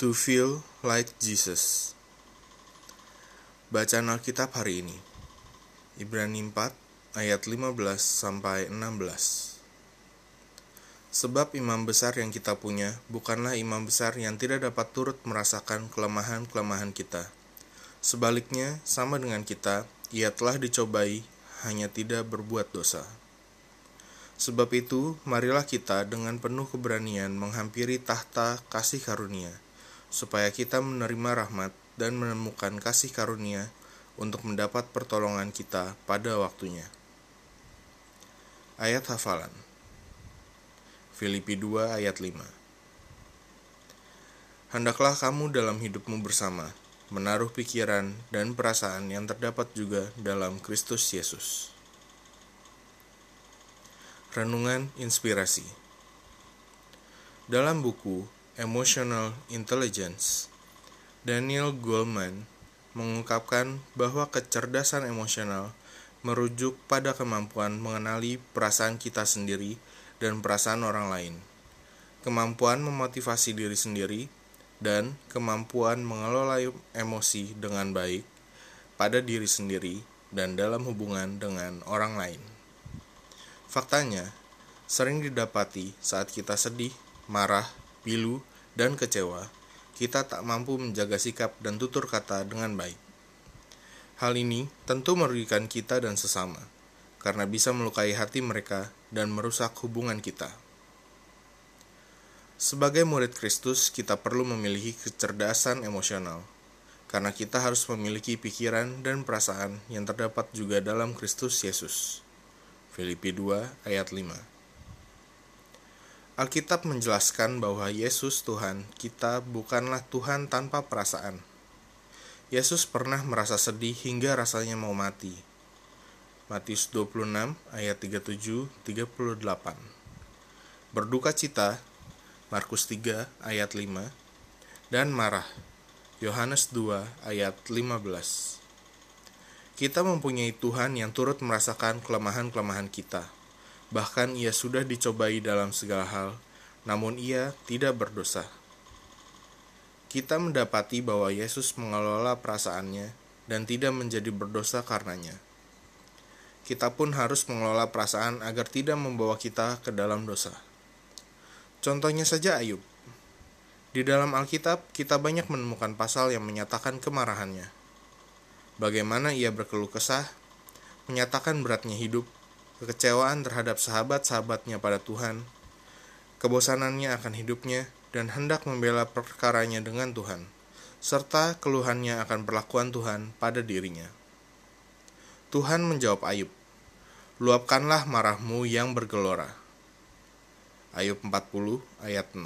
To feel like Jesus. Bacaan Alkitab hari ini. Ibrani 4 ayat 15 sampai 16. Sebab imam besar yang kita punya bukanlah imam besar yang tidak dapat turut merasakan kelemahan-kelemahan kita. Sebaliknya, sama dengan kita, ia telah dicobai, hanya tidak berbuat dosa. Sebab itu, marilah kita dengan penuh keberanian menghampiri tahta kasih karunia, supaya kita menerima rahmat dan menemukan kasih karunia untuk mendapat pertolongan kita pada waktunya. Ayat hafalan Filipi 2 ayat 5 Hendaklah kamu dalam hidupmu bersama, menaruh pikiran dan perasaan yang terdapat juga dalam Kristus Yesus. Renungan Inspirasi Dalam buku Emotional Intelligence, Daniel Goleman mengungkapkan bahwa kecerdasan emosional merujuk pada kemampuan mengenali perasaan kita sendiri dan perasaan orang lain, kemampuan memotivasi diri sendiri, dan kemampuan mengelola emosi dengan baik pada diri sendiri dan dalam hubungan dengan orang lain. Faktanya, sering didapati saat kita sedih, marah, pilu, dan kecewa, kita tak mampu menjaga sikap dan tutur kata dengan baik. Hal ini tentu merugikan kita dan sesama karena bisa melukai hati mereka dan merusak hubungan kita. Sebagai murid Kristus, kita perlu memiliki kecerdasan emosional, karena kita harus memiliki pikiran dan perasaan yang terdapat juga dalam Kristus Yesus. Filipi 2 ayat 5 Alkitab menjelaskan bahwa Yesus Tuhan kita bukanlah Tuhan tanpa perasaan. Yesus pernah merasa sedih hingga rasanya mau mati, Matius 26 ayat 37 38. Berduka cita Markus 3 ayat 5 dan marah Yohanes 2 ayat 15. Kita mempunyai Tuhan yang turut merasakan kelemahan-kelemahan kita. Bahkan ia sudah dicobai dalam segala hal, namun ia tidak berdosa. Kita mendapati bahwa Yesus mengelola perasaannya dan tidak menjadi berdosa karenanya kita pun harus mengelola perasaan agar tidak membawa kita ke dalam dosa. Contohnya saja Ayub. Di dalam Alkitab, kita banyak menemukan pasal yang menyatakan kemarahannya. Bagaimana ia berkeluh kesah, menyatakan beratnya hidup, kekecewaan terhadap sahabat-sahabatnya pada Tuhan, kebosanannya akan hidupnya, dan hendak membela perkaranya dengan Tuhan, serta keluhannya akan perlakuan Tuhan pada dirinya. Tuhan menjawab Ayub, Luapkanlah marahmu yang bergelora. Ayub 40 ayat 6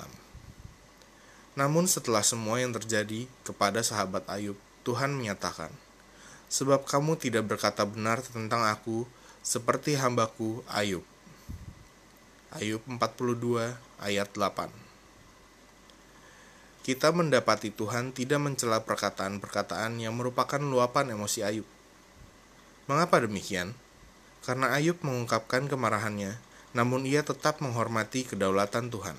Namun setelah semua yang terjadi kepada sahabat Ayub, Tuhan menyatakan, Sebab kamu tidak berkata benar tentang aku seperti hambaku Ayub. Ayub 42 ayat 8 Kita mendapati Tuhan tidak mencela perkataan-perkataan yang merupakan luapan emosi Ayub Mengapa demikian? Karena Ayub mengungkapkan kemarahannya, namun ia tetap menghormati kedaulatan Tuhan.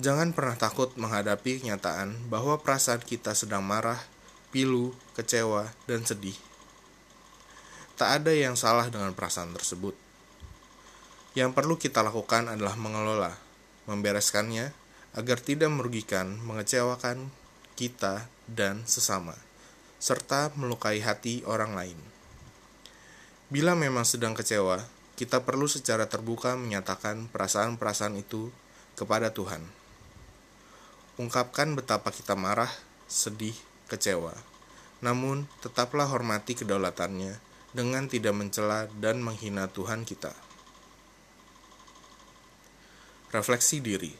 Jangan pernah takut menghadapi kenyataan bahwa perasaan kita sedang marah, pilu, kecewa, dan sedih. Tak ada yang salah dengan perasaan tersebut. Yang perlu kita lakukan adalah mengelola, membereskannya agar tidak merugikan, mengecewakan kita dan sesama serta melukai hati orang lain. Bila memang sedang kecewa, kita perlu secara terbuka menyatakan perasaan-perasaan itu kepada Tuhan. Ungkapkan betapa kita marah, sedih, kecewa. Namun, tetaplah hormati kedaulatannya dengan tidak mencela dan menghina Tuhan kita. Refleksi diri.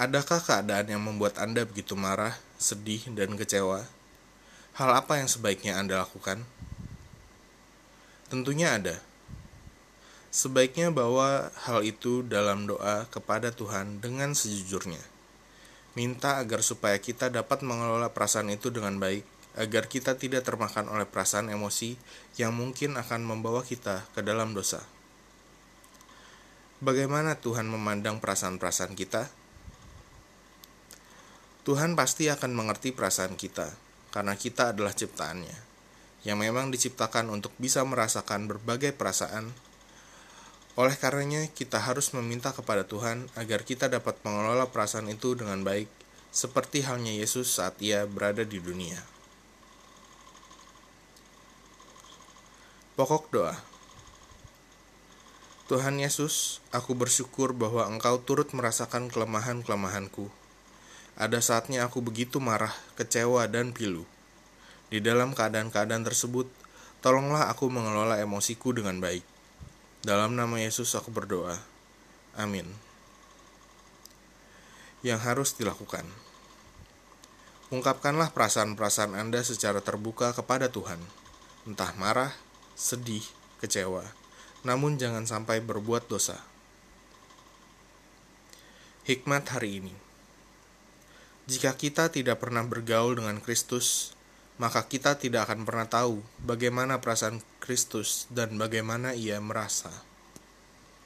Adakah keadaan yang membuat Anda begitu marah, sedih, dan kecewa, hal apa yang sebaiknya Anda lakukan? Tentunya ada. Sebaiknya bawa hal itu dalam doa kepada Tuhan dengan sejujurnya. Minta agar supaya kita dapat mengelola perasaan itu dengan baik, agar kita tidak termakan oleh perasaan emosi yang mungkin akan membawa kita ke dalam dosa. Bagaimana Tuhan memandang perasaan-perasaan kita? Tuhan pasti akan mengerti perasaan kita, karena kita adalah ciptaannya, yang memang diciptakan untuk bisa merasakan berbagai perasaan. Oleh karenanya, kita harus meminta kepada Tuhan agar kita dapat mengelola perasaan itu dengan baik, seperti halnya Yesus saat ia berada di dunia. Pokok doa Tuhan Yesus, aku bersyukur bahwa Engkau turut merasakan kelemahan-kelemahanku. Ada saatnya aku begitu marah, kecewa, dan pilu. Di dalam keadaan-keadaan tersebut, tolonglah aku mengelola emosiku dengan baik. Dalam nama Yesus aku berdoa. Amin. Yang harus dilakukan. Ungkapkanlah perasaan-perasaan Anda secara terbuka kepada Tuhan. Entah marah, sedih, kecewa, namun jangan sampai berbuat dosa. Hikmat hari ini: jika kita tidak pernah bergaul dengan Kristus, maka kita tidak akan pernah tahu bagaimana perasaan Kristus dan bagaimana Ia merasa.